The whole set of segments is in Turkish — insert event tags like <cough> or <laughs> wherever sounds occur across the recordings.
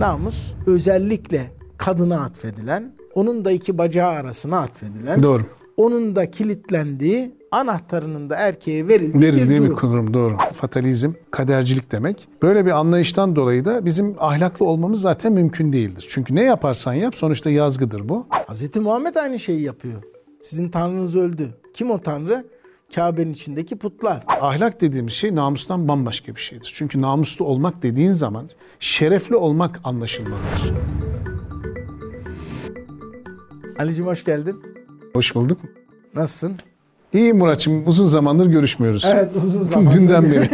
Namus özellikle kadına atfedilen, onun da iki bacağı arasına atfedilen, Doğru. onun da kilitlendiği, anahtarının da erkeğe verildiği, Verildiği bir bir durum. kurum doğru. Fatalizm, kadercilik demek. Böyle bir anlayıştan dolayı da bizim ahlaklı olmamız zaten mümkün değildir. Çünkü ne yaparsan yap sonuçta yazgıdır bu. Hz. Muhammed aynı şeyi yapıyor. Sizin tanrınız öldü. Kim o tanrı? Kabe'nin içindeki putlar. Ahlak dediğimiz şey namustan bambaşka bir şeydir. Çünkü namuslu olmak dediğin zaman şerefli olmak anlaşılmalıdır. Ali'cim hoş geldin. Hoş bulduk. Nasılsın? İyi Muratçım uzun zamandır görüşmüyoruz. Evet uzun <laughs> zaman. Dünden beri.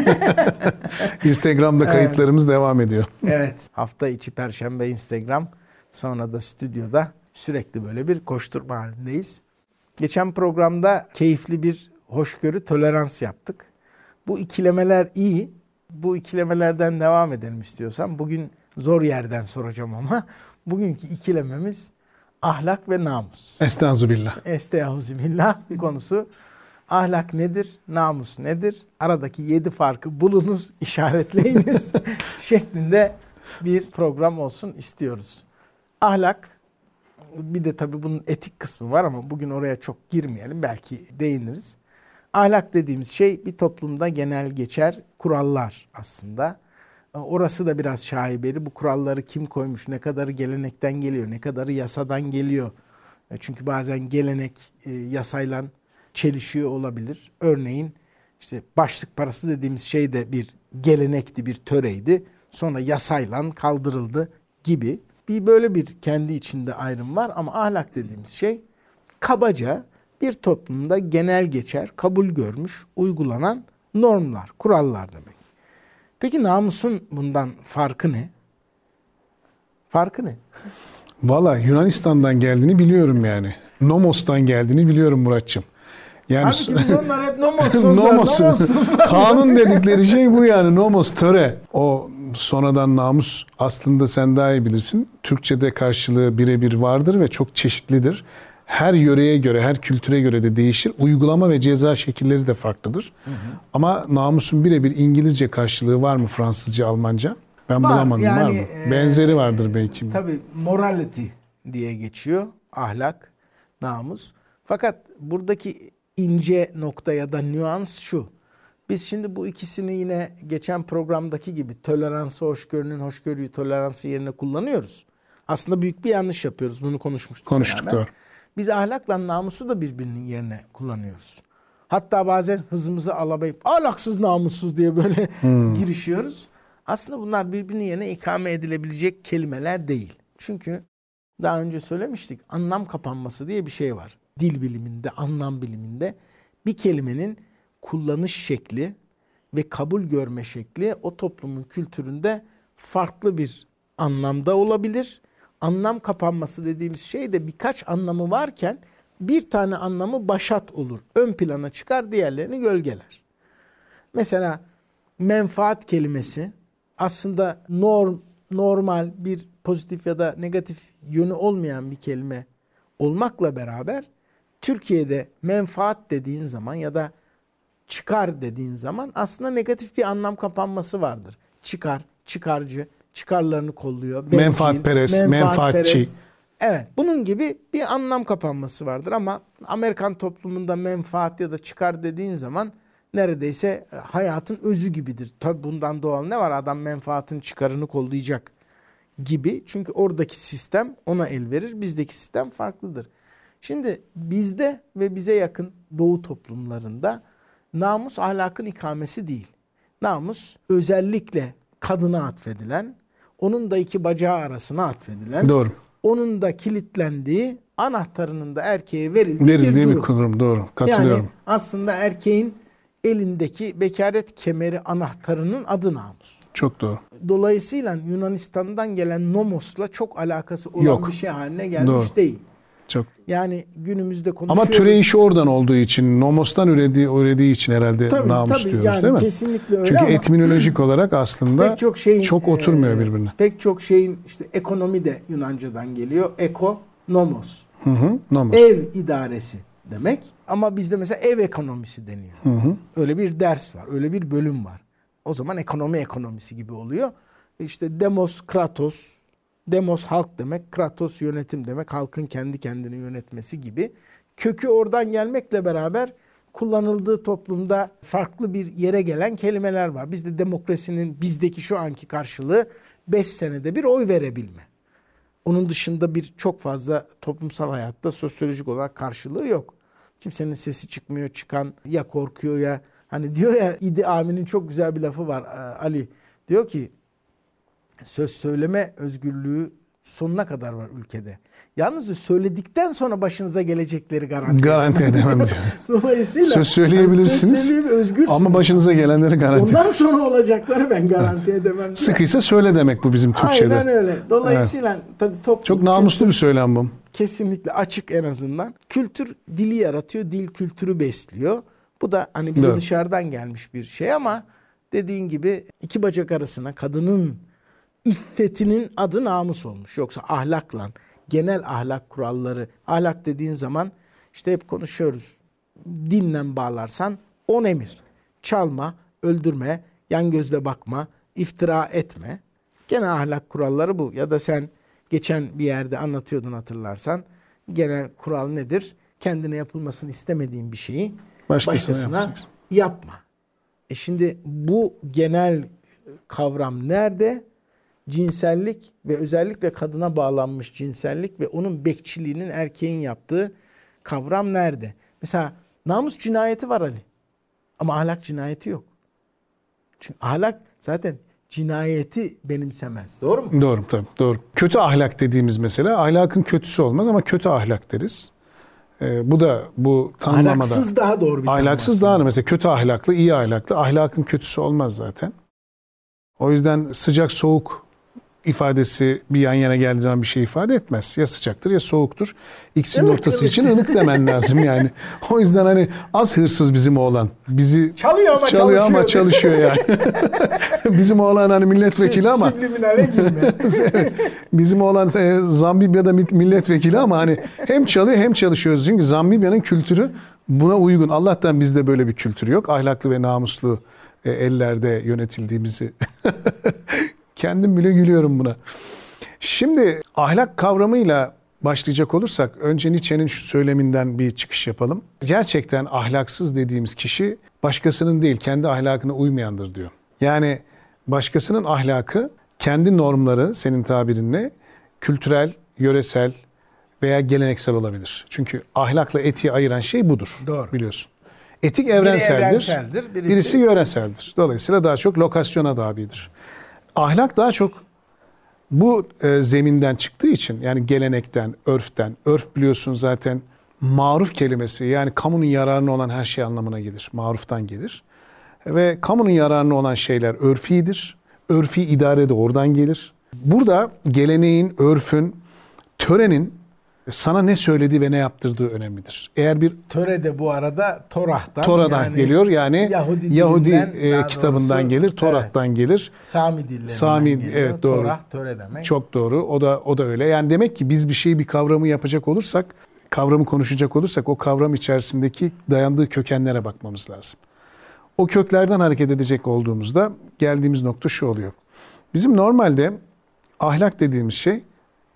<laughs> Instagram'da kayıtlarımız devam ediyor. Evet. Hafta içi Perşembe Instagram. Sonra da stüdyoda sürekli böyle bir koşturma halindeyiz. Geçen programda keyifli bir hoşgörü, tolerans yaptık. Bu ikilemeler iyi. Bu ikilemelerden devam edelim istiyorsan. Bugün zor yerden soracağım ama. <laughs> Bugünkü ikilememiz ahlak ve namus. Estağfirullah. Estağfirullah konusu. Ahlak nedir? Namus nedir? Aradaki yedi farkı bulunuz, <laughs> işaretleyiniz <laughs> şeklinde bir program olsun istiyoruz. Ahlak, bir de tabii bunun etik kısmı var ama bugün oraya çok girmeyelim. Belki değiniriz. Ahlak dediğimiz şey bir toplumda genel geçer kurallar aslında. Orası da biraz şaibeli. Bu kuralları kim koymuş, ne kadarı gelenekten geliyor, ne kadarı yasadan geliyor. E, Çünkü bazen gelenek e, yasayla çelişiyor olabilir. Örneğin işte başlık parası dediğimiz şey de bir gelenekti, bir töreydi. Sonra yasayla kaldırıldı gibi. Bir böyle bir kendi içinde ayrım var ama ahlak dediğimiz şey kabaca bir toplumda genel geçer, kabul görmüş, uygulanan normlar, kurallar demek. Peki namusun bundan farkı ne? Farkı ne? Valla Yunanistan'dan geldiğini biliyorum yani. Nomos'tan geldiğini biliyorum Muratçım. Yani Halbuki biz <laughs> onlar hep nomossuzlar, Nomos. nomossuzlar. <laughs> Kanun dedikleri şey bu yani nomos töre. O sonradan namus aslında sen daha iyi bilirsin. Türkçe'de karşılığı birebir vardır ve çok çeşitlidir. Her yöreye göre, her kültüre göre de değişir. Uygulama ve ceza şekilleri de farklıdır. Ama namusun birebir İngilizce karşılığı var mı Fransızca, Almanca? Ben Var, bulamadım var yani, mı? e, Benzeri vardır belki. Tabii morality diye geçiyor. Ahlak, namus. Fakat buradaki ince nokta ya da nüans şu. Biz şimdi bu ikisini yine geçen programdaki gibi toleransı, hoşgörünün hoşgörüyü, toleransı yerine kullanıyoruz. Aslında büyük bir yanlış yapıyoruz. Bunu konuşmuştuk. Konuştuk doğru. Biz ahlakla namusu da birbirinin yerine kullanıyoruz. Hatta bazen hızımızı alamayıp ahlaksız namussuz diye böyle girişiyoruz. Aslında bunlar birbirinin yerine ikame edilebilecek kelimeler değil. Çünkü daha önce söylemiştik anlam kapanması diye bir şey var. Dil biliminde, anlam biliminde bir kelimenin kullanış şekli ve kabul görme şekli o toplumun kültüründe farklı bir anlamda olabilir. Anlam kapanması dediğimiz şey de birkaç anlamı varken bir tane anlamı başat olur. Ön plana çıkar, diğerlerini gölgeler. Mesela menfaat kelimesi aslında norm, normal bir pozitif ya da negatif yönü olmayan bir kelime olmakla beraber Türkiye'de menfaat dediğin zaman ya da çıkar dediğin zaman aslında negatif bir anlam kapanması vardır. Çıkar, çıkarcı, çıkarlarını kolluyor. bencil, Menfaatperest, menfaatçi. Evet, bunun gibi bir anlam kapanması vardır ama Amerikan toplumunda menfaat ya da çıkar dediğin zaman neredeyse e, hayatın özü gibidir. Tabi bundan doğal ne var? Adam menfaatin çıkarını kollayacak gibi. Çünkü oradaki sistem ona el verir. Bizdeki sistem farklıdır. Şimdi bizde ve bize yakın doğu toplumlarında namus ahlakın ikamesi değil. Namus özellikle kadına atfedilen, onun da iki bacağı arasına atfedilen, Doğru. onun da kilitlendiği, anahtarının da erkeğe verildiği, Verildiği bir bir durum. kurum. Doğru. Katılıyorum. Yani aslında erkeğin elindeki bekaret kemeri anahtarının adı namus. Çok doğru. Dolayısıyla Yunanistan'dan gelen nomosla çok alakası olan Yok. bir şey haline gelmiş Doğru. değil. Çok. Yani günümüzde Ama konuşuyoruz. türeyişi oradan olduğu için, nomostan ürediği, ürediği için herhalde tabii, namus tabii, diyoruz yani değil mi? Kesinlikle öyle Çünkü ama etimolojik <clears throat> olarak aslında pek çok şeyin çok oturmuyor e, birbirine. Pek çok şeyin işte ekonomi de Yunanca'dan geliyor. Eko, nomos. Hı hı, nomos. Ev idaresi demek. Ama bizde mesela ev ekonomisi deniyor. Hı hı. Öyle bir ders var, öyle bir bölüm var. O zaman ekonomi ekonomisi gibi oluyor. İşte demos, kratos Demos halk demek, kratos yönetim demek, halkın kendi kendini yönetmesi gibi. Kökü oradan gelmekle beraber kullanıldığı toplumda farklı bir yere gelen kelimeler var. Bizde demokrasinin bizdeki şu anki karşılığı 5 senede bir oy verebilme. Onun dışında bir çok fazla toplumsal hayatta sosyolojik olarak karşılığı yok. Kimsenin sesi çıkmıyor, çıkan ya korkuyor ya hani diyor ya İdi Amin'in çok güzel bir lafı var Ali. Diyor ki söz söyleme özgürlüğü sonuna kadar var ülkede. Yalnız söyledikten sonra başınıza gelecekleri garanti, garanti edemem <laughs> diyor. Dolayısıyla söz söyleyebilirsiniz söz söyleyip özgürsünüz. ama başınıza gelenleri garanti Ondan sonra olacakları ben garanti edemem. Diyor. Sıkıysa söyle demek bu bizim Türkçe'de. Aynen öyle. Dolayısıyla evet. tabii toplum çok namuslu kültür, bir söylem bu. Kesinlikle açık en azından. Kültür dili yaratıyor, dil kültürü besliyor. Bu da hani bize evet. dışarıdan gelmiş bir şey ama dediğin gibi iki bacak arasına kadının iffetinin adı namus olmuş. Yoksa ahlakla, genel ahlak kuralları, ahlak dediğin zaman işte hep konuşuyoruz. Dinle bağlarsan on emir. Çalma, öldürme, yan gözle bakma, iftira etme. Genel ahlak kuralları bu. Ya da sen geçen bir yerde anlatıyordun hatırlarsan. Genel kural nedir? Kendine yapılmasını istemediğin bir şeyi başkasına, başkasına yapma. E şimdi bu genel kavram nerede? Cinsellik ve özellikle kadına bağlanmış cinsellik ve onun bekçiliğinin erkeğin yaptığı kavram nerede? Mesela namus cinayeti var Ali. Ama ahlak cinayeti yok. Çünkü ahlak zaten cinayeti benimsemez. Doğru mu? Doğru tabii doğru. Kötü ahlak dediğimiz mesela ahlakın kötüsü olmaz ama kötü ahlak deriz. Ee, bu da bu tanımlamada. Ahlaksız daha doğru bir tanım Ahlaksız daha mesela kötü ahlaklı, iyi ahlaklı. Ahlakın kötüsü olmaz zaten. O yüzden sıcak soğuk ifadesi bir yan yana geldiği zaman bir şey ifade etmez. Ya sıcaktır ya soğuktur. İkisinin ılık, ortası ılık. için ılık demen lazım yani. <laughs> O yüzden hani az hırsız bizim oğlan. Bizi çalıyor ama çalıyor çalışıyor. ama çalışıyor yani. <laughs> bizim oğlan hani milletvekili ama subliminale girme. <laughs> bizim oğlan e, Zambibya'da milletvekili ama hani hem çalıyor hem çalışıyoruz. Çünkü Zambibya'nın kültürü buna uygun. Allah'tan bizde böyle bir kültür yok. Ahlaklı ve namuslu e, ellerde yönetildiğimizi Kendim bile gülüyorum buna. Şimdi ahlak kavramıyla başlayacak olursak önce Nietzsche'nin şu söyleminden bir çıkış yapalım. Gerçekten ahlaksız dediğimiz kişi başkasının değil kendi ahlakına uymayandır diyor. Yani başkasının ahlakı kendi normları senin tabirinle kültürel, yöresel veya geleneksel olabilir. Çünkü ahlakla etiği ayıran şey budur. Doğru. Biliyorsun. Etik evrenseldir. Biri evrenseldir birisi... birisi yöreseldir. Dolayısıyla daha çok lokasyona tabidir. Ahlak daha çok bu e, zeminden çıktığı için yani gelenekten, örften, örf biliyorsun zaten maruf kelimesi yani kamunun yararına olan her şey anlamına gelir. Maruftan gelir. Ve kamunun yararına olan şeyler örfidir. Örfi idare de oradan gelir. Burada geleneğin, örfün, törenin sana ne söylediği ve ne yaptırdığı önemlidir. Eğer bir töre de bu arada Torah'tan Torah'dan yani geliyor yani Yahudi, Yahudi e, kitabından doğrusu, gelir, Torah'tan evet, gelir. Sami dillerinden Sami geliyor. evet doğru. Torah töre demek. Çok doğru. O da o da öyle. Yani demek ki biz bir şeyi bir kavramı yapacak olursak, kavramı konuşacak olursak o kavram içerisindeki dayandığı kökenlere bakmamız lazım. O köklerden hareket edecek olduğumuzda geldiğimiz nokta şu oluyor. Bizim normalde ahlak dediğimiz şey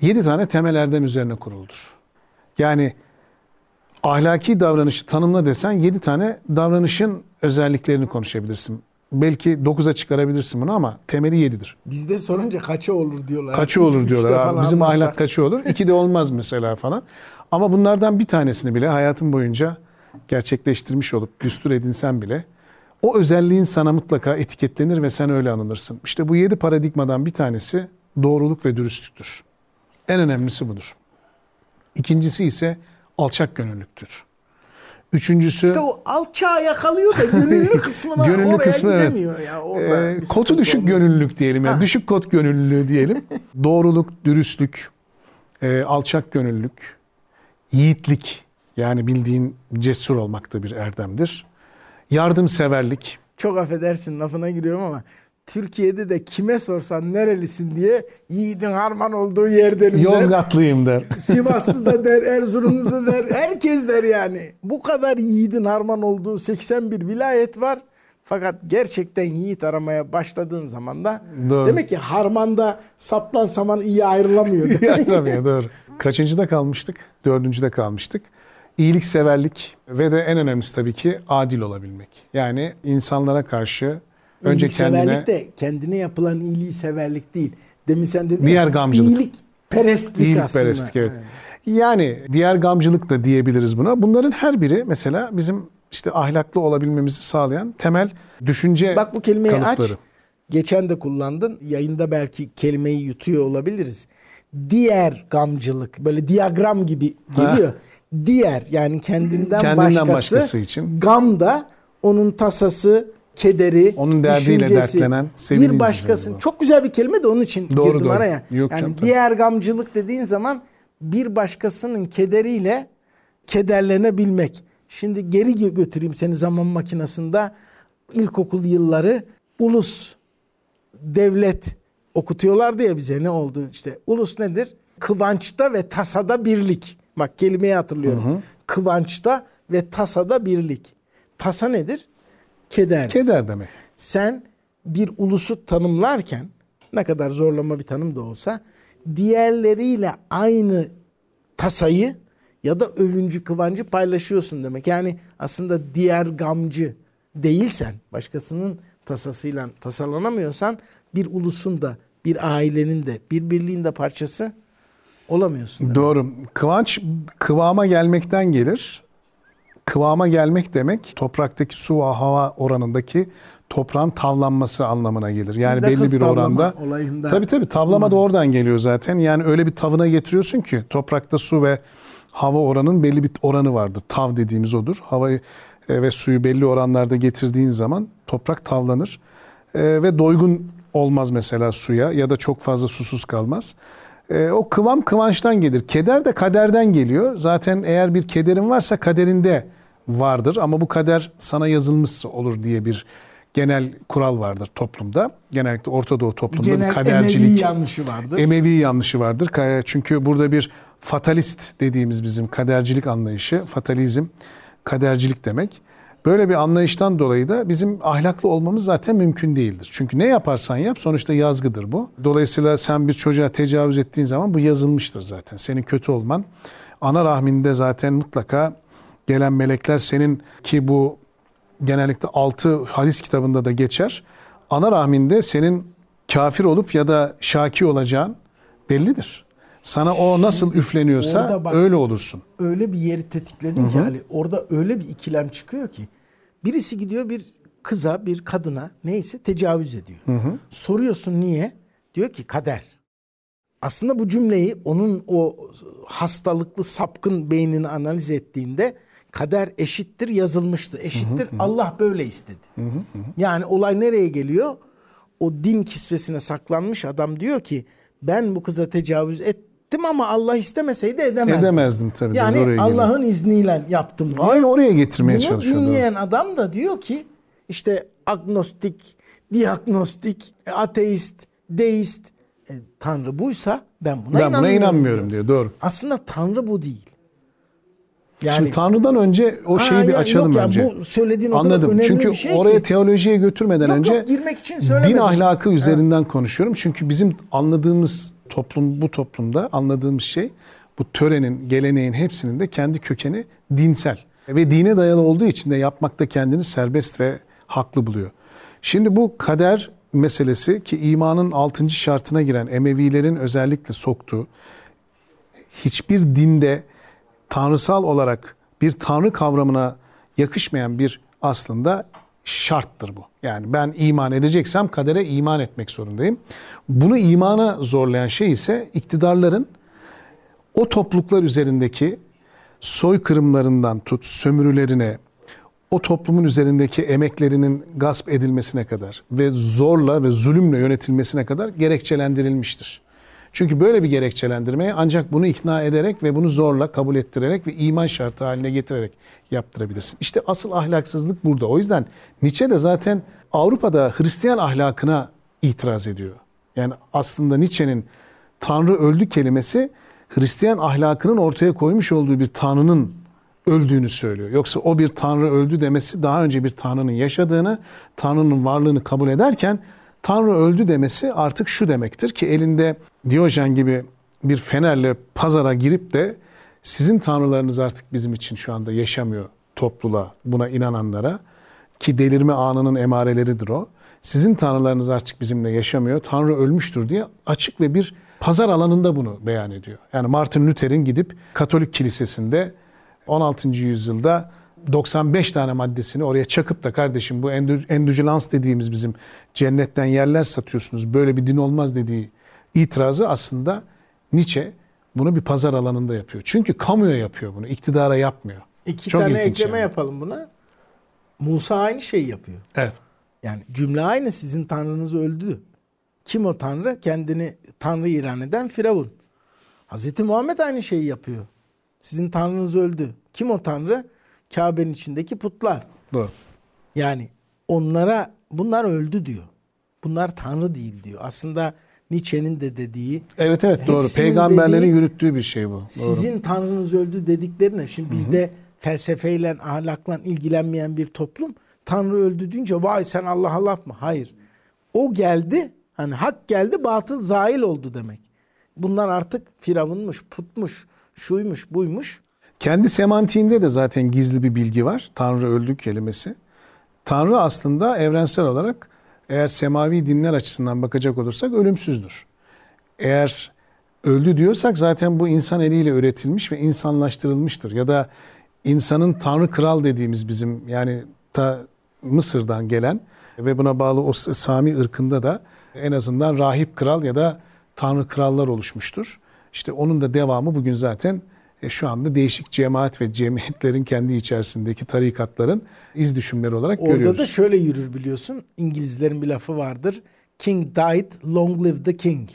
yedi tane temel erdem üzerine kuruludur. Yani ahlaki davranışı tanımla desen yedi tane davranışın özelliklerini konuşabilirsin. Belki dokuza çıkarabilirsin bunu ama temeli yedidir. Bizde sorunca kaçı olur diyorlar. Kaçı olur diyorlar. Bizim almazsa. ahlak kaçı olur? İki de olmaz mesela falan. Ama bunlardan bir tanesini bile hayatın boyunca gerçekleştirmiş olup düstur edinsen bile o özelliğin sana mutlaka etiketlenir ve sen öyle anılırsın. İşte bu yedi paradigmadan bir tanesi doğruluk ve dürüstlüktür. En önemlisi budur. İkincisi ise alçak gönüllüktür. Üçüncüsü... İşte o alçağı yakalıyor da gönüllü <laughs> kısmına gönüllü oraya kısmı, gidemiyor evet. ya. Orada ee, kotu düşük olur. gönüllülük diyelim. Yani. Düşük kot gönüllülüğü diyelim. <laughs> Doğruluk, dürüstlük, e, alçak gönüllülük, yiğitlik yani bildiğin cesur olmak da bir erdemdir. Yardımseverlik. Çok affedersin lafına giriyorum ama Türkiye'de de kime sorsan nerelisin diye yiğidin harman olduğu yerdenim der. Yozgatlıyım der. Sivaslı da der, <laughs> Erzurumlu da der. Herkes der yani. Bu kadar yiğidin harman olduğu 81 vilayet var. Fakat gerçekten yiğit aramaya başladığın zaman da Doğru. demek ki harmanda saplan saman <laughs> iyi ayrılamıyor. Yaramıyor doğru. Kaçıncıda kalmıştık? Dördüncüde kalmıştık. İyilikseverlik ve de en önemlisi tabii ki adil olabilmek. Yani insanlara karşı önce kendine de kendine yapılan iyiliği severlik değil. Demin sen dedin Diğer ya, gamcılık. iyilik perestlik iyilik aslında. perestlik evet. Yani diğer gamcılık da diyebiliriz buna. Bunların her biri mesela bizim işte ahlaklı olabilmemizi sağlayan temel düşünce Bak bu kelimeyi kalıpları. aç. Geçen de kullandın. Yayında belki kelimeyi yutuyor olabiliriz. Diğer gamcılık. Böyle diyagram gibi geliyor. Diğer yani kendinden, Kendinden başkası, başkası için. Gam da onun tasası, kederi, Onun derdiyle dertlenen, Bir başkasının. Çok güzel bir kelime de onun için Doğru, girdim doğru. araya. Yok yani canım, diğer gamcılık dediğin zaman bir başkasının kederiyle kederlenebilmek. Şimdi geri gö- götüreyim seni zaman makinesinde ilkokul yılları ulus devlet okutuyorlardı ya bize ne oldu işte ulus nedir? Kıvançta ve tasada birlik. Bak kelimeyi hatırlıyorum. Kıvançta ve tasada birlik. Tasa nedir? Keder. Keder demek. Sen bir ulusu tanımlarken ne kadar zorlama bir tanım da olsa diğerleriyle aynı tasayı ya da övüncü kıvancı paylaşıyorsun demek. Yani aslında diğer gamcı değilsen, başkasının tasasıyla tasalanamıyorsan bir ulusun da, bir ailenin de, bir birliğin de parçası olamıyorsun. demek. Doğru. Kıvanç kıvama gelmekten gelir. Kıvama gelmek demek topraktaki su ve hava oranındaki toprağın tavlanması anlamına gelir. Yani Bizde belli bir oranda. olayında Tabii tabii tavlama da oradan geliyor zaten. Yani öyle bir tavına getiriyorsun ki toprakta su ve hava oranın belli bir oranı vardır. Tav dediğimiz odur. Havayı e, ve suyu belli oranlarda getirdiğin zaman toprak tavlanır. E, ve doygun olmaz mesela suya ya da çok fazla susuz kalmaz. E, o kıvam kıvançtan gelir. Keder de kaderden geliyor. Zaten eğer bir kederin varsa kaderinde vardır ama bu kader sana yazılmışsa olur diye bir genel kural vardır toplumda. Genellikle Orta Doğu toplumunda bir Genel kadercilik. Emevi yanlışı vardır. Emevi yanlışı vardır. Çünkü burada bir fatalist dediğimiz bizim kadercilik anlayışı, fatalizm, kadercilik demek. Böyle bir anlayıştan dolayı da bizim ahlaklı olmamız zaten mümkün değildir. Çünkü ne yaparsan yap sonuçta yazgıdır bu. Dolayısıyla sen bir çocuğa tecavüz ettiğin zaman bu yazılmıştır zaten. Senin kötü olman ana rahminde zaten mutlaka gelen melekler senin ki bu genellikle 6 hadis kitabında da geçer. Ana rahminde senin kafir olup ya da şaki olacağın bellidir. Sana o nasıl üfleniyorsa bak- öyle olursun. öyle bir yeri tetikledin ki Ali. Orada öyle bir ikilem çıkıyor ki. Birisi gidiyor bir kıza, bir kadına neyse tecavüz ediyor. Soruyorsun niye? Diyor ki kader. Aslında bu cümleyi onun o hastalıklı sapkın beynini analiz ettiğinde kader eşittir yazılmıştı. Eşittir Allah böyle istedi. Yani olay nereye geliyor? O din kisvesine saklanmış adam diyor ki ben bu kıza tecavüz ettim ama Allah istemeseydi edemezdim. Edemezdim tabii. Yani. Allah'ın izniyle yaptım diyor. Aynı oraya getirmeye Bunu çalışıyor. doğru. dinleyen adam da diyor ki işte agnostik, diagnostik, ateist, deist. E, Tanrı buysa ben buna Ben buna inanmıyorum. inanmıyorum diyor. diyor. Doğru. Aslında Tanrı bu değil. Yani Şimdi Tanrı'dan önce o Ha, şeyi bir ya- açalım yok yani önce. bu söylediğin o kadar Anladım. önemli Çünkü bir şey oraya ki. teolojiye götürmeden Yok, önce yok, girmek için din ahlakı üzerinden konuşuyorum. Çünkü bizim anladığımız toplum bu toplumda anladığımız şey bu törenin, geleneğin hepsinin de kendi kökeni dinsel. Ve dine dayalı olduğu için de yapmakta kendini serbest ve haklı buluyor. Şimdi bu kader meselesi ki imanın 6. şartına giren Emevilerin özellikle soktuğu hiçbir dinde tanrısal olarak bir tanrı kavramına yakışmayan bir aslında şarttır bu. Yani ben iman edeceksem kadere iman etmek zorundayım. Bunu imana zorlayan şey ise iktidarların o topluluklar üzerindeki soykırımlarından tut sömürülerine, o toplumun üzerindeki emeklerinin gasp edilmesine kadar ve zorla ve zulümle yönetilmesine kadar gerekçelendirilmiştir. Çünkü böyle bir gerekçelendirmeye ancak bunu ikna ederek ve bunu zorla kabul ettirerek ve iman şartı haline getirerek yaptırabilirsin. İşte asıl ahlaksızlık burada. O yüzden Nietzsche de zaten Avrupa'da Hristiyan ahlakına itiraz ediyor. Yani aslında Nietzsche'nin Tanrı öldü kelimesi Hristiyan ahlakının ortaya koymuş olduğu bir Tanrı'nın öldüğünü söylüyor. Yoksa o bir tanrı öldü demesi daha önce bir tanrının yaşadığını, tanrının varlığını kabul ederken tanrı öldü demesi artık şu demektir ki elinde Diyojen gibi bir fenerle pazara girip de sizin tanrılarınız artık bizim için şu anda yaşamıyor topluluğa, buna inananlara ki delirme anının emareleridir o. Sizin tanrılarınız artık bizimle yaşamıyor, tanrı ölmüştür diye açık ve bir pazar alanında bunu beyan ediyor. Yani Martin Luther'in gidip Katolik kilisesinde 16. yüzyılda 95 tane maddesini oraya çakıp da kardeşim bu endüjilans dediğimiz bizim cennetten yerler satıyorsunuz böyle bir din olmaz dediği itirazı aslında Nietzsche bunu bir pazar alanında yapıyor. Çünkü kamuya yapıyor bunu, iktidara yapmıyor. İki Çok tane ekleme yani. yapalım buna. Musa aynı şeyi yapıyor. Evet. Yani cümle aynı sizin tanrınız öldü. Kim o tanrı? Kendini tanrı ilan eden Firavun. Hazreti Muhammed aynı şeyi yapıyor. Sizin tanrınız öldü. Kim o tanrı? Kabe'nin içindeki putlar. Doğru. Yani onlara bunlar öldü diyor. Bunlar tanrı değil diyor. Aslında Nietzsche'nin de dediği. Evet evet doğru. Peygamberlerin dediği, yürüttüğü bir şey bu. Doğru. Sizin tanrınız öldü dediklerine. Şimdi bizde felsefeyle, ahlakla ilgilenmeyen bir toplum tanrı öldü deyince vay sen Allah'a laf mı? Hayır. O geldi. Hani hak geldi, batıl zail oldu demek. Bunlar artık firavunmuş, putmuş, şuymuş, buymuş. Kendi semantiğinde de zaten gizli bir bilgi var. Tanrı öldü kelimesi. Tanrı aslında evrensel olarak eğer semavi dinler açısından bakacak olursak ölümsüzdür. Eğer öldü diyorsak zaten bu insan eliyle üretilmiş ve insanlaştırılmıştır. Ya da insanın tanrı kral dediğimiz bizim yani ta Mısır'dan gelen ve buna bağlı o Sami ırkında da en azından rahip kral ya da tanrı krallar oluşmuştur. İşte onun da devamı bugün zaten e, şu anda değişik cemaat ve cemiyetlerin kendi içerisindeki tarikatların iz düşümleri olarak Orada görüyoruz. Orada da şöyle yürür biliyorsun. İngilizlerin bir lafı vardır. King died, long live the king.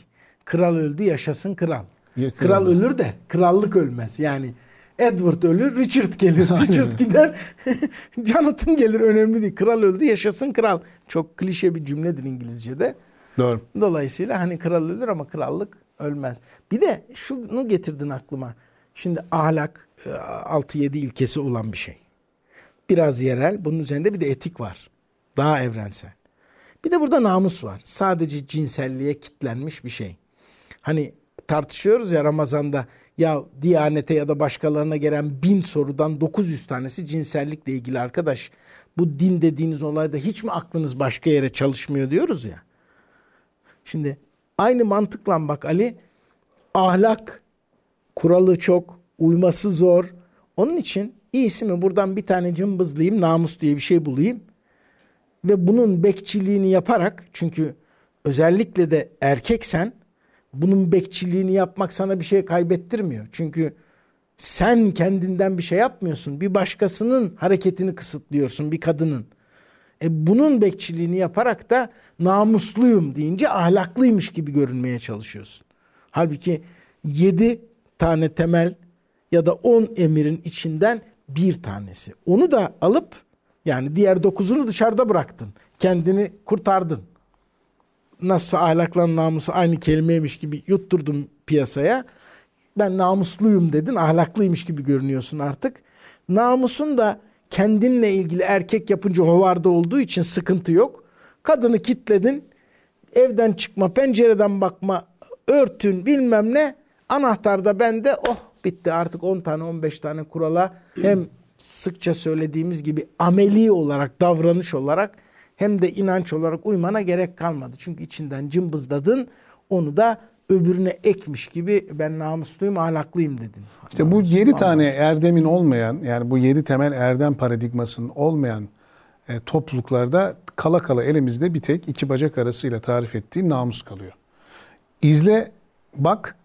Kral öldü, yaşasın kral. Ya, kral, kral ölür de krallık ölmez. Yani Edward ölür, Richard gelir. Richard gider, <laughs> Jonathan gelir. Önemli değil. Kral öldü, yaşasın kral. Çok klişe bir cümledir İngilizce'de. Doğru. Dolayısıyla hani kral ölür ama krallık ölmez. Bir de şunu getirdin aklıma. Şimdi ahlak 6-7 e, ilkesi olan bir şey. Biraz yerel. Bunun üzerinde bir de etik var. Daha evrensel. Bir de burada namus var. Sadece cinselliğe kitlenmiş bir şey. Hani tartışıyoruz ya Ramazan'da ya Diyanete ya da başkalarına gelen bin sorudan 900 tanesi cinsellikle ilgili arkadaş. Bu din dediğiniz olayda hiç mi aklınız başka yere çalışmıyor diyoruz ya. Şimdi aynı mantıkla bak Ali ahlak kuralı çok, uyması zor. Onun için iyisi mi buradan bir tane cımbızlayayım, namus diye bir şey bulayım. Ve bunun bekçiliğini yaparak çünkü özellikle de erkeksen bunun bekçiliğini yapmak sana bir şey kaybettirmiyor. Çünkü sen kendinden bir şey yapmıyorsun. Bir başkasının hareketini kısıtlıyorsun bir kadının. E bunun bekçiliğini yaparak da namusluyum deyince ahlaklıymış gibi görünmeye çalışıyorsun. Halbuki yedi tane temel ya da on emirin içinden bir tanesi. Onu da alıp yani diğer dokuzunu dışarıda bıraktın. Kendini kurtardın. Nasıl ahlakla namusu aynı kelimeymiş gibi yutturdun piyasaya. Ben namusluyum dedin, ahlaklıymış gibi görünüyorsun artık. Namusun da kendinle ilgili erkek yapınca hovarda olduğu için sıkıntı yok. Kadını kitledin, evden çıkma, pencereden bakma, örtün bilmem ne. Anahtar da bende, oh bitti artık 10 tane 15 tane kurala hem sıkça söylediğimiz gibi ameli olarak davranış olarak hem de inanç olarak uymana gerek kalmadı. Çünkü içinden cımbızladın onu da öbürüne ekmiş gibi ben namusluyum, ahlaklıyım dedin. İşte Namusum, bu yedi tane erdemin olmayan yani bu yedi temel erdem paradigmasının olmayan e, topluluklarda kala kala elimizde bir tek iki bacak arasıyla tarif ettiği namus kalıyor. İzle, bak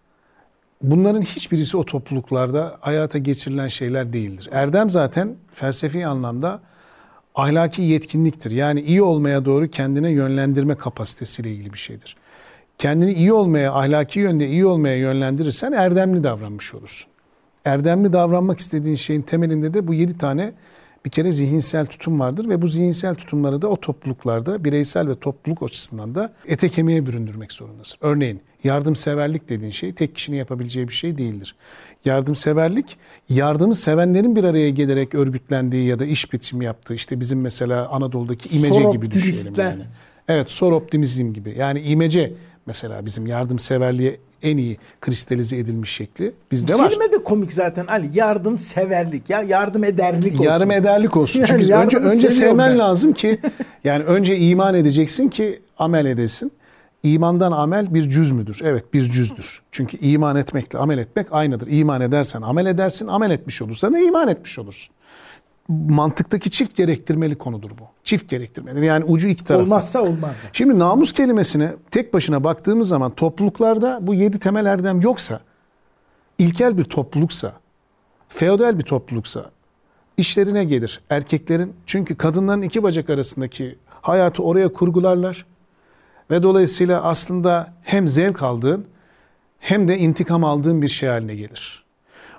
Bunların hiçbirisi o topluluklarda hayata geçirilen şeyler değildir. Erdem zaten felsefi anlamda ahlaki yetkinliktir. Yani iyi olmaya doğru kendine yönlendirme kapasitesiyle ilgili bir şeydir. Kendini iyi olmaya, ahlaki yönde iyi olmaya yönlendirirsen erdemli davranmış olursun. Erdemli davranmak istediğin şeyin temelinde de bu yedi tane bir kere zihinsel tutum vardır ve bu zihinsel tutumları da o topluluklarda bireysel ve topluluk açısından da ete kemiğe büründürmek zorundasın. Örneğin yardımseverlik dediğin şey tek kişinin yapabileceği bir şey değildir. Yardımseverlik, yardımı sevenlerin bir araya gelerek örgütlendiği ya da iş biçimi yaptığı işte bizim mesela Anadolu'daki imece gibi düşünelim yani. Evet, sor optimizm gibi. Yani imece mesela bizim yardımseverliğe en iyi kristalize edilmiş şekli bizde var. Kelime de komik zaten Ali. Yardım severlik ya yardım ederlik olsun. Yardım ederlik olsun. Yani Çünkü önce önce sevmen ben. lazım ki yani önce iman edeceksin ki amel edesin. İmandan amel bir cüz müdür? Evet bir cüzdür. Çünkü iman etmekle amel etmek aynıdır. İman edersen amel edersin, amel etmiş olursan da iman etmiş olursun. Mantıktaki çift gerektirmeli konudur bu. Çift gerektirmeli. Yani ucu iki taraflı. Olmazsa olmaz. Şimdi namus kelimesine tek başına baktığımız zaman topluluklarda bu yedi temel erdem yoksa, ilkel bir topluluksa, feodal bir topluluksa işlerine gelir erkeklerin. Çünkü kadınların iki bacak arasındaki hayatı oraya kurgularlar. Ve dolayısıyla aslında hem zevk aldığın hem de intikam aldığın bir şey haline gelir.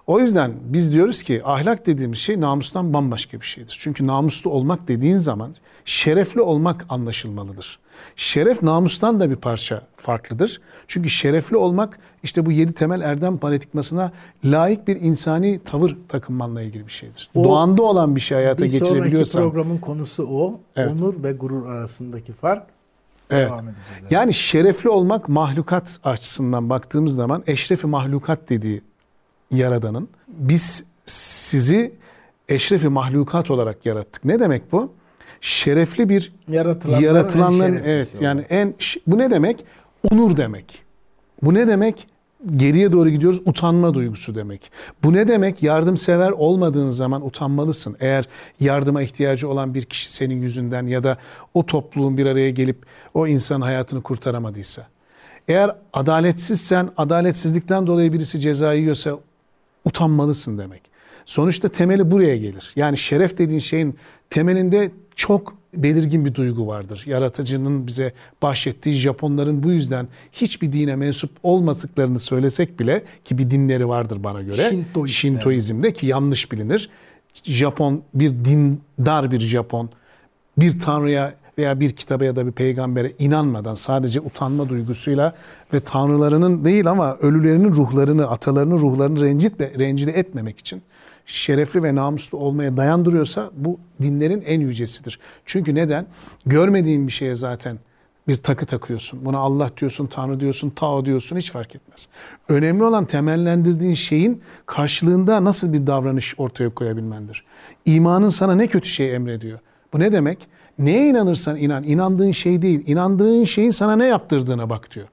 O yüzden biz diyoruz ki ahlak dediğimiz şey namustan bambaşka bir şeydir. Çünkü namuslu olmak dediğin zaman şerefli olmak anlaşılmalıdır. Şeref namustan da bir parça farklıdır. Çünkü şerefli olmak işte bu yedi temel erdem paradigmasına layık bir insani tavır takınmanla ilgili bir şeydir. O- Doğanda olan bir şey hayata Bir sonraki geçirebiliyorsan. programın konusu o. Evet. Onur ve gurur arasındaki fark. Evet. Devam edeceğiz. Yani şerefli olmak mahlukat açısından baktığımız zaman eşrefi mahlukat dediği yaradanın biz sizi eşrefi mahlukat olarak yarattık. Ne demek bu? Şerefli bir Yaratılanların, yaratılanların en evet şereflisi yani olarak. en bu ne demek? Onur demek. Bu ne demek? Geriye doğru gidiyoruz. Utanma duygusu demek. Bu ne demek? Yardımsever olmadığın zaman utanmalısın. Eğer yardıma ihtiyacı olan bir kişi senin yüzünden ya da o topluluğun bir araya gelip o insanın hayatını kurtaramadıysa. Eğer adaletsizsen, adaletsizlikten dolayı birisi ceza yiyorsa utanmalısın demek. Sonuçta temeli buraya gelir. Yani şeref dediğin şeyin temelinde çok belirgin bir duygu vardır. Yaratıcının bize bahşettiği Japonların bu yüzden hiçbir dine mensup olmadıklarını söylesek bile ki bir dinleri vardır bana göre. Şintoist Şintoizmde ki yanlış bilinir. Japon bir dindar bir Japon bir tanrıya veya bir kitaba ya da bir peygambere inanmadan sadece utanma duygusuyla ve tanrılarının değil ama ölülerinin ruhlarını, atalarının ruhlarını rencitme, rencide etmemek için şerefli ve namuslu olmaya dayandırıyorsa bu dinlerin en yücesidir. Çünkü neden? Görmediğin bir şeye zaten bir takı takıyorsun. Buna Allah diyorsun, Tanrı diyorsun, Tao diyorsun hiç fark etmez. Önemli olan temellendirdiğin şeyin karşılığında nasıl bir davranış ortaya koyabilmendir. İmanın sana ne kötü şey emrediyor. Bu ne demek? Neye inanırsan inan. İnandığın şey değil. İnandığın şeyin sana ne yaptırdığına bak diyor.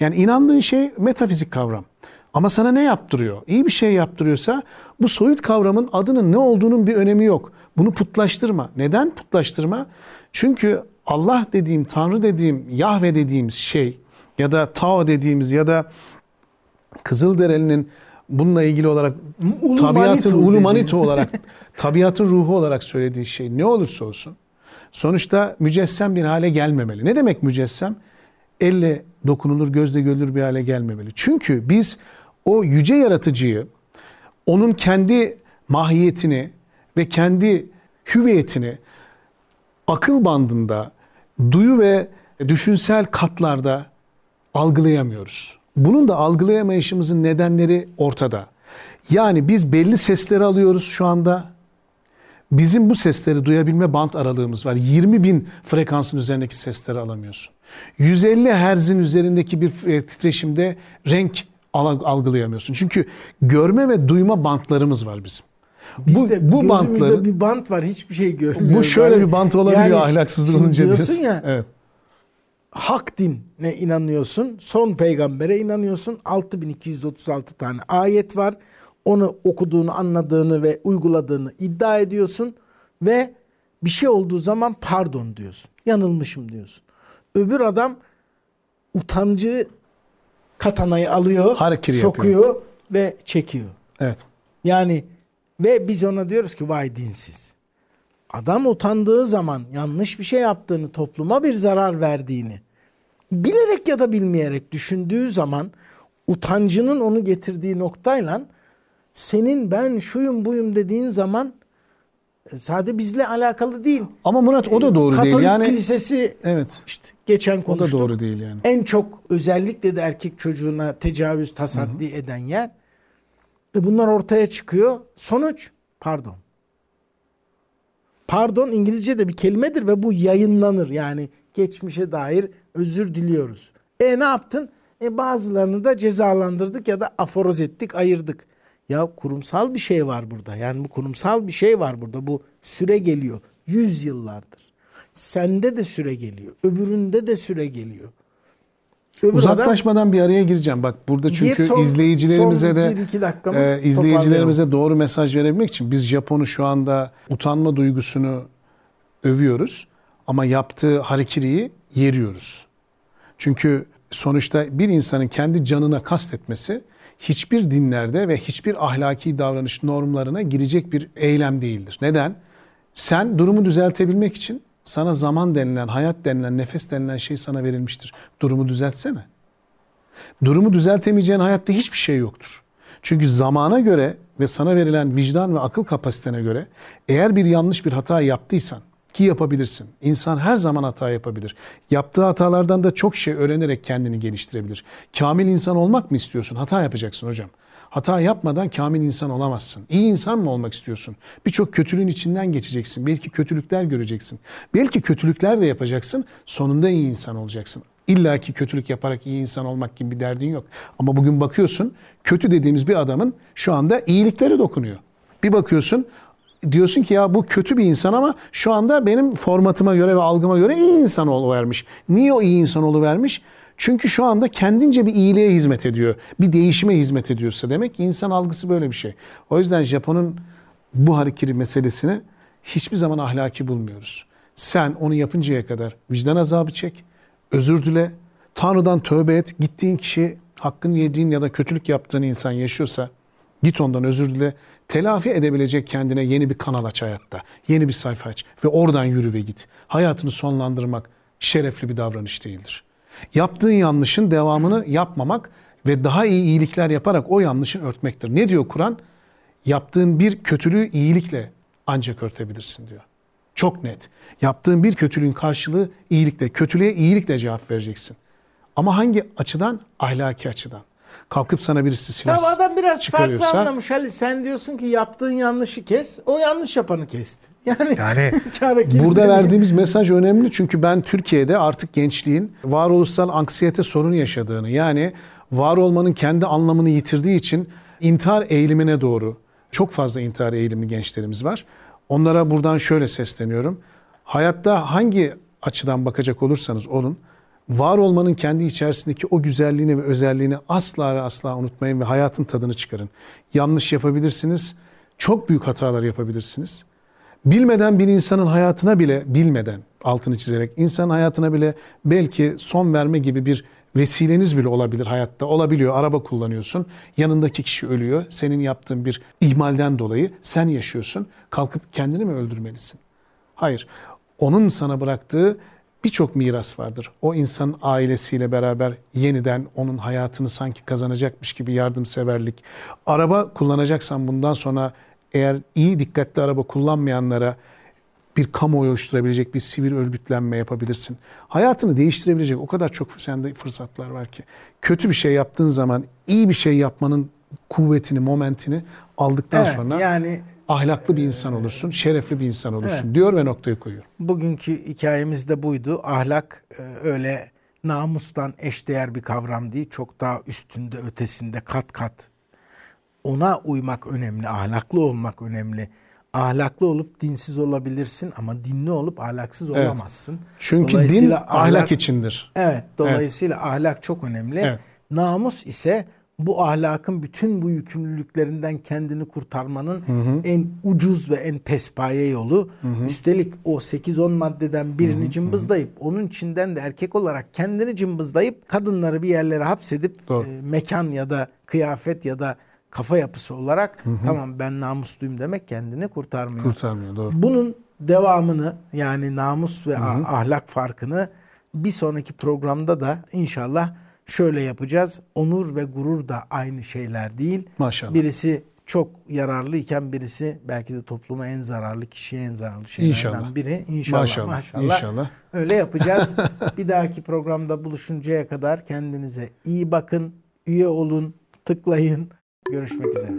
Yani inandığın şey metafizik kavram. Ama sana ne yaptırıyor? İyi bir şey yaptırıyorsa bu soyut kavramın adının ne olduğunun bir önemi yok. Bunu putlaştırma. Neden putlaştırma? Çünkü Allah dediğim, Tanrı dediğim, Yahve dediğimiz şey ya da Tao dediğimiz ya da Kızılderili'nin bununla ilgili olarak Ulu tabiatın Manitou ulu manito olarak tabiatın ruhu olarak söylediği şey ne olursa olsun sonuçta mücessem bir hale gelmemeli. Ne demek mücessem? Elle dokunulur, gözle görülür bir hale gelmemeli. Çünkü biz o yüce yaratıcıyı onun kendi mahiyetini ve kendi hüviyetini akıl bandında, duyu ve düşünsel katlarda algılayamıyoruz. Bunun da algılayamayışımızın nedenleri ortada. Yani biz belli sesleri alıyoruz şu anda. Bizim bu sesleri duyabilme bant aralığımız var. 20 bin frekansın üzerindeki sesleri alamıyorsun. 150 Hz'in üzerindeki bir e, titreşimde renk al- algılayamıyorsun. Çünkü görme ve duyma bantlarımız var bizim. Bizde bu, bu bantları bir bant var. Hiçbir şey görmüyoruz. bu şöyle Yani- bir bant olabiliyor yani ahlaksızlık olunca diyorsun diyorsun. ya Evet. hak dinine inanıyorsun. Son peygambere inanıyorsun. 6236 tane ayet var. Onu okuduğunu, anladığını ve uyguladığını iddia ediyorsun ve bir şey olduğu zaman pardon diyorsun. Yanılmışım diyorsun. Öbür adam utancı katanayı alıyor, Harakiri sokuyor ve çekiyor. Evet. Yani ve biz ona diyoruz ki vay dinsiz. Adam utandığı zaman yanlış bir şey yaptığını, topluma bir zarar verdiğini bilerek ya da bilmeyerek düşündüğü zaman utancının onu getirdiği noktayla senin ben şuyum buyum dediğin zaman Sade bizle alakalı değil. Ama Murat o da doğru Katolik değil. Yani kilisesi evet. işte geçen O da konuştuk. doğru değil yani. En çok özellikle de erkek çocuğuna tecavüz tasaddi eden yer. E bunlar ortaya çıkıyor. Sonuç pardon. Pardon İngilizce'de bir kelimedir ve bu yayınlanır. Yani geçmişe dair özür diliyoruz. E ne yaptın? E bazılarını da cezalandırdık ya da aforoz ettik, ayırdık. Ya kurumsal bir şey var burada. Yani bu kurumsal bir şey var burada. Bu süre geliyor. Yüz yıllardır. Sende de süre geliyor. Öbüründe de süre geliyor. Öbür adam- Uzaklaşmadan bir araya gireceğim. Bak burada çünkü son- izleyicilerimize son de e, izleyicilerimize doğru mesaj verebilmek için biz Japon'u şu anda utanma duygusunu övüyoruz ama yaptığı harikiriyi yeriyoruz. Çünkü sonuçta bir insanın kendi canına kastetmesi hiçbir dinlerde ve hiçbir ahlaki davranış normlarına girecek bir eylem değildir. Neden? Sen durumu düzeltebilmek için sana zaman denilen, hayat denilen, nefes denilen şey sana verilmiştir. Durumu düzeltsene. Durumu düzeltemeyeceğin hayatta hiçbir şey yoktur. Çünkü zamana göre ve sana verilen vicdan ve akıl kapasitene göre eğer bir yanlış bir hata yaptıysan ki yapabilirsin. İnsan her zaman hata yapabilir. Yaptığı hatalardan da çok şey öğrenerek kendini geliştirebilir. Kamil insan olmak mı istiyorsun? Hata yapacaksın hocam. Hata yapmadan kamil insan olamazsın. İyi insan mı olmak istiyorsun? Birçok kötülüğün içinden geçeceksin. Belki kötülükler göreceksin. Belki kötülükler de yapacaksın. Sonunda iyi insan olacaksın. İlla ki kötülük yaparak iyi insan olmak gibi bir derdin yok. Ama bugün bakıyorsun kötü dediğimiz bir adamın şu anda iyilikleri dokunuyor. Bir bakıyorsun diyorsun ki ya bu kötü bir insan ama şu anda benim formatıma göre ve algıma göre iyi insan oluvermiş. Niye o iyi insan oluvermiş? Çünkü şu anda kendince bir iyiliğe hizmet ediyor. Bir değişime hizmet ediyorsa demek ki insan algısı böyle bir şey. O yüzden Japon'un bu hareketi meselesini hiçbir zaman ahlaki bulmuyoruz. Sen onu yapıncaya kadar vicdan azabı çek, özür dile, Tanrı'dan tövbe et. Gittiğin kişi hakkını yediğin ya da kötülük yaptığın insan yaşıyorsa git ondan özür dile. Telafi edebilecek kendine yeni bir kanal aç hayatta. Yeni bir sayfa aç ve oradan yürü ve git. Hayatını sonlandırmak şerefli bir davranış değildir. Yaptığın yanlışın devamını yapmamak ve daha iyi iyilikler yaparak o yanlışın örtmektir. Ne diyor Kur'an? Yaptığın bir kötülüğü iyilikle ancak örtebilirsin diyor. Çok net. Yaptığın bir kötülüğün karşılığı iyilikle. Kötülüğe iyilikle cevap vereceksin. Ama hangi açıdan? Ahlaki açıdan. Kalkıp sana birisi silah Tamam adam biraz çıkarıyorsa- farklı anlamış Ali. Sen diyorsun ki yaptığın yanlışı kes. O yanlış yapanı kesti. Yani, Yani <laughs> Burada verdiğimiz mesaj önemli çünkü ben Türkiye'de artık gençliğin varoluşsal anksiyete sorunu yaşadığını yani var olmanın kendi anlamını yitirdiği için intihar eğilimine doğru çok fazla intihar eğilimli gençlerimiz var. Onlara buradan şöyle sesleniyorum. Hayatta hangi açıdan bakacak olursanız olun var olmanın kendi içerisindeki o güzelliğini ve özelliğini asla ve asla unutmayın ve hayatın tadını çıkarın. Yanlış yapabilirsiniz, çok büyük hatalar yapabilirsiniz. Bilmeden bir insanın hayatına bile bilmeden altını çizerek insanın hayatına bile belki son verme gibi bir vesileniz bile olabilir hayatta. Olabiliyor. Araba kullanıyorsun. Yanındaki kişi ölüyor. Senin yaptığın bir ihmalden dolayı sen yaşıyorsun. Kalkıp kendini mi öldürmelisin? Hayır. Onun sana bıraktığı birçok miras vardır. O insanın ailesiyle beraber yeniden onun hayatını sanki kazanacakmış gibi yardımseverlik. Araba kullanacaksan bundan sonra eğer iyi dikkatli araba kullanmayanlara bir kamuoyu oluşturabilecek bir sivil örgütlenme yapabilirsin. Hayatını değiştirebilecek o kadar çok sende fırsatlar var ki. Kötü bir şey yaptığın zaman iyi bir şey yapmanın kuvvetini, momentini aldıktan Evet, sonra yani ahlaklı bir insan olursun, şerefli bir insan olursun Evet. diyor ve noktayı koyuyor. bugünkü hikayemiz de buydu. Ahlak e, öyle namustan eşdeğer bir kavram değil. Çok daha üstünde, ötesinde kat kat. Ona uymak önemli, ahlaklı olmak önemli. Ahlaklı olup dinsiz olabilirsin ama dinli olup ahlaksız Evet. olamazsın. Çünkü din Dolayısıyla ahlak içindir. Evet, dolayısıyla ahlak çok önemli. Evet. Namus ise bu ahlakın bütün bu yükümlülüklerinden kendini kurtarmanın en ucuz ve en pespaye yolu. Üstelik o 8-10 maddeden birini cımbızlayıp onun içinden de erkek olarak kendini cımbızlayıp kadınları bir yerlere hapsedip Doğru. e, mekan ya da kıyafet ya da kafa yapısı olarak tamam ben namusluyum demek kendini kurtarmıyor. Kurtarmıyor doğru. Bunun devamını yani namus ve a- ahlak farkını bir sonraki programda da inşallah şöyle yapacağız. Onur ve gurur da aynı şeyler değil. Maşallah. Birisi çok yararlı iken birisi belki de topluma en zararlı kişiye en zararlı şeylerden İnşallah. biri. İnşallah. Maşallah. Maşallah. İnşallah. Öyle yapacağız. <laughs> bir dahaki programda buluşuncaya kadar kendinize iyi bakın, üye olun, tıklayın. Görüşmek üzere.